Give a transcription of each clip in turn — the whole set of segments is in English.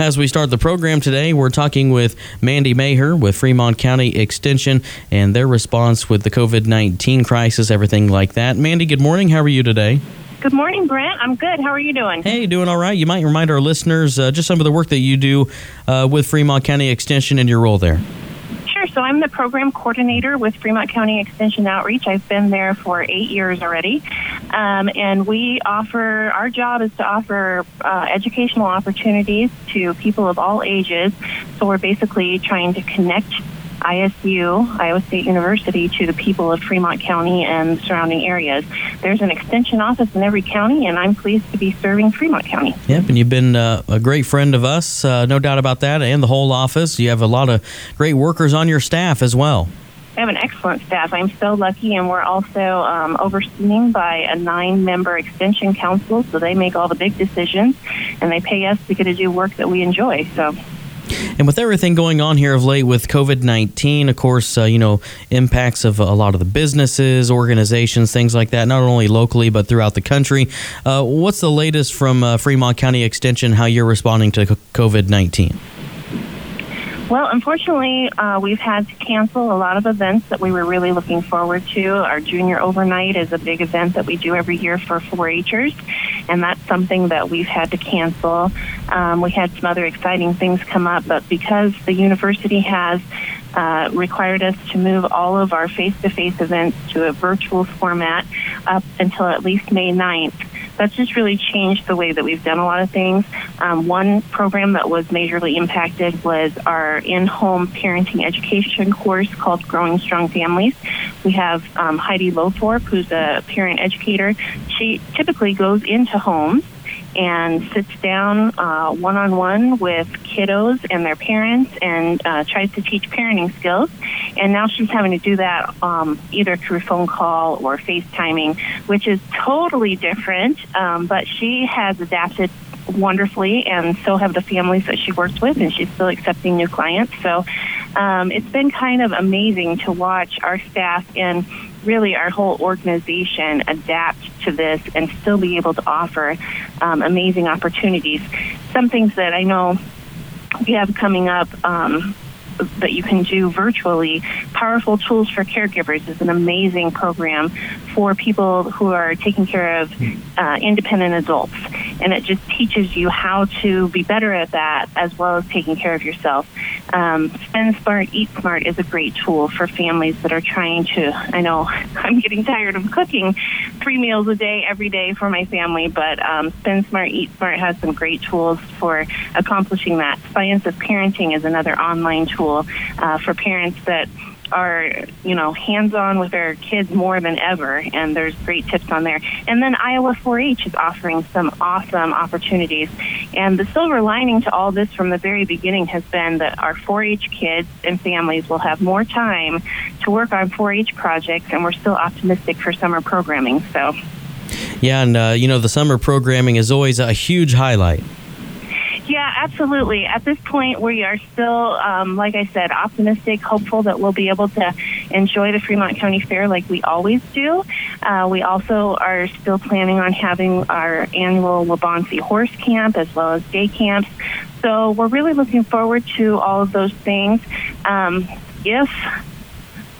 As we start the program today, we're talking with Mandy Maher with Fremont County Extension and their response with the COVID 19 crisis, everything like that. Mandy, good morning. How are you today? Good morning, Brent. I'm good. How are you doing? Hey, doing all right. You might remind our listeners uh, just some of the work that you do uh, with Fremont County Extension and your role there. So I'm the program coordinator with Fremont County Extension Outreach. I've been there for eight years already. Um, and we offer, our job is to offer uh, educational opportunities to people of all ages. So we're basically trying to connect ISU, Iowa State University, to the people of Fremont County and surrounding areas. There's an extension office in every county, and I'm pleased to be serving Fremont County. Yep, and you've been uh, a great friend of us, uh, no doubt about that, and the whole office. You have a lot of great workers on your staff as well. I have an excellent staff. I'm so lucky, and we're also um, overseen by a nine member extension council, so they make all the big decisions and they pay us to get to do work that we enjoy. So. And with everything going on here of late with COVID 19, of course, uh, you know, impacts of a lot of the businesses, organizations, things like that, not only locally but throughout the country. Uh, what's the latest from uh, Fremont County Extension, how you're responding to COVID 19? Well, unfortunately, uh, we've had to cancel a lot of events that we were really looking forward to. Our junior overnight is a big event that we do every year for 4-Hers, and that's something that we've had to cancel. Um, we had some other exciting things come up, but because the university has uh, required us to move all of our face-to-face events to a virtual format up until at least May 9th that's just really changed the way that we've done a lot of things. Um, one program that was majorly impacted was our in-home parenting education course called Growing Strong Families. We have um, Heidi Lothorpe, who's a parent educator. She typically goes into homes and sits down one on one with kiddos and their parents and uh, tries to teach parenting skills. And now she's having to do that um, either through phone call or FaceTiming, which is totally different. Um, but she has adapted wonderfully, and so have the families that she works with, and she's still accepting new clients. So um, it's been kind of amazing to watch our staff and really our whole organization adapt to this and still be able to offer um, amazing opportunities. Some things that I know we have coming up. Um, that you can do virtually. Powerful Tools for Caregivers is an amazing program for people who are taking care of uh, independent adults and it just teaches you how to be better at that as well as taking care of yourself. Um, Spend Smart, Eat Smart is a great tool for families that are trying to. I know I'm getting tired of cooking three meals a day every day for my family, but um, Spend Smart, Eat Smart has some great tools for accomplishing that. Science of Parenting is another online tool uh, for parents that are you know hands on with their kids more than ever and there's great tips on there. And then iowa 4-h is offering some awesome opportunities. And the silver lining to all this from the very beginning has been that our 4-h kids and families will have more time to work on 4-h projects and we're still optimistic for summer programming so. Yeah and uh, you know the summer programming is always a huge highlight yeah, absolutely. At this point, we are still, um, like I said, optimistic, hopeful that we'll be able to enjoy the Fremont County Fair like we always do. Uh, we also are still planning on having our annual Waubonsie Horse Camp as well as day camps. So we're really looking forward to all of those things. Um, if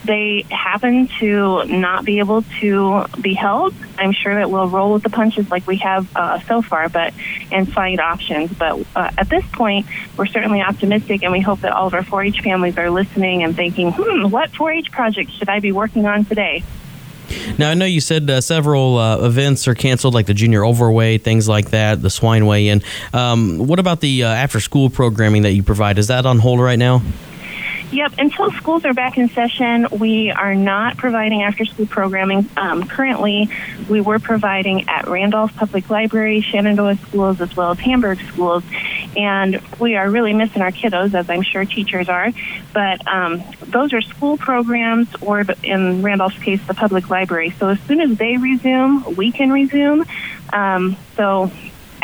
they happen to not be able to be held, I'm sure that we'll roll with the punches like we have uh, so far, but and find options. But uh, at this point, we're certainly optimistic, and we hope that all of our 4-H families are listening and thinking, "Hmm, what 4-H project should I be working on today?" Now, I know you said uh, several uh, events are canceled, like the junior overweight, things like that, the swine weigh in. Um, what about the uh, after school programming that you provide? Is that on hold right now? Yep. Until schools are back in session, we are not providing after school programming. Um, currently, we were providing at Randolph Public Library, Shenandoah schools, as well as Hamburg schools. And we are really missing our kiddos, as I'm sure teachers are. But um, those are school programs, or in Randolph's case, the public library. So as soon as they resume, we can resume. Um, so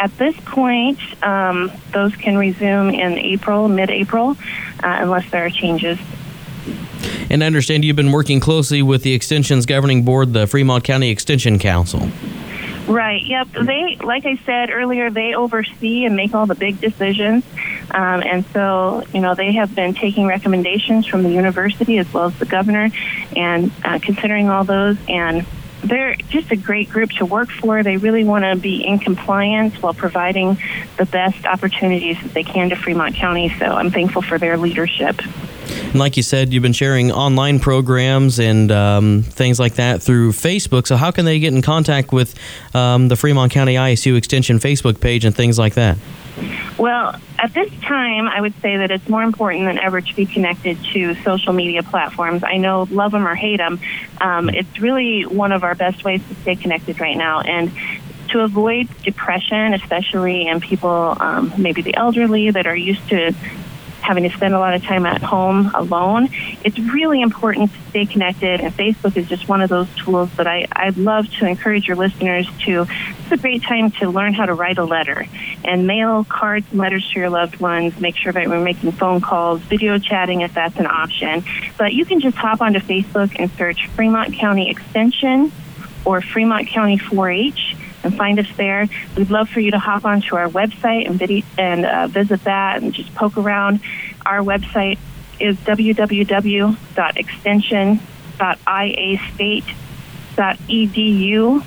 at this point, um, those can resume in April, mid April, uh, unless there are changes. And I understand you've been working closely with the Extension's governing board, the Fremont County Extension Council. Right. Yep. They, like I said earlier, they oversee and make all the big decisions. Um, and so, you know, they have been taking recommendations from the university as well as the governor and uh, considering all those. And they're just a great group to work for. They really want to be in compliance while providing the best opportunities that they can to Fremont County. So I'm thankful for their leadership. And like you said, you've been sharing online programs and um, things like that through Facebook. So, how can they get in contact with um, the Fremont County ISU Extension Facebook page and things like that? Well, at this time, I would say that it's more important than ever to be connected to social media platforms. I know, love them or hate them, um, it's really one of our best ways to stay connected right now. And to avoid depression, especially in people, um, maybe the elderly that are used to having to spend a lot of time at home alone, it's really important to stay connected. And Facebook is just one of those tools that I, I'd love to encourage your listeners to. It's a great time to learn how to write a letter and mail cards and letters to your loved ones. Make sure that we're making phone calls, video chatting if that's an option. But you can just hop onto Facebook and search Fremont County Extension or Fremont County 4 H and find us there. We'd love for you to hop onto our website and, video, and uh, visit that and just poke around. Our website is www.extension.iastate.edu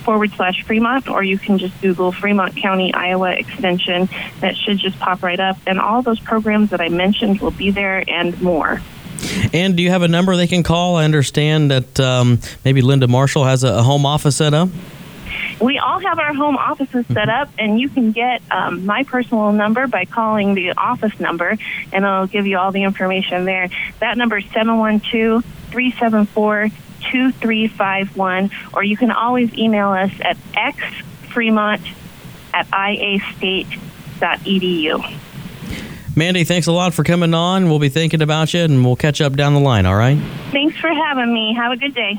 forward slash Fremont, or you can just Google Fremont County, Iowa Extension. That should just pop right up. And all those programs that I mentioned will be there and more. And do you have a number they can call? I understand that um, maybe Linda Marshall has a home office set up we all have our home offices set up, and you can get um, my personal number by calling the office number, and I'll give you all the information there. That number is 712 374 2351, or you can always email us at xfremont at iastate.edu. Mandy, thanks a lot for coming on. We'll be thinking about you and we'll catch up down the line, all right? Thanks for having me. Have a good day.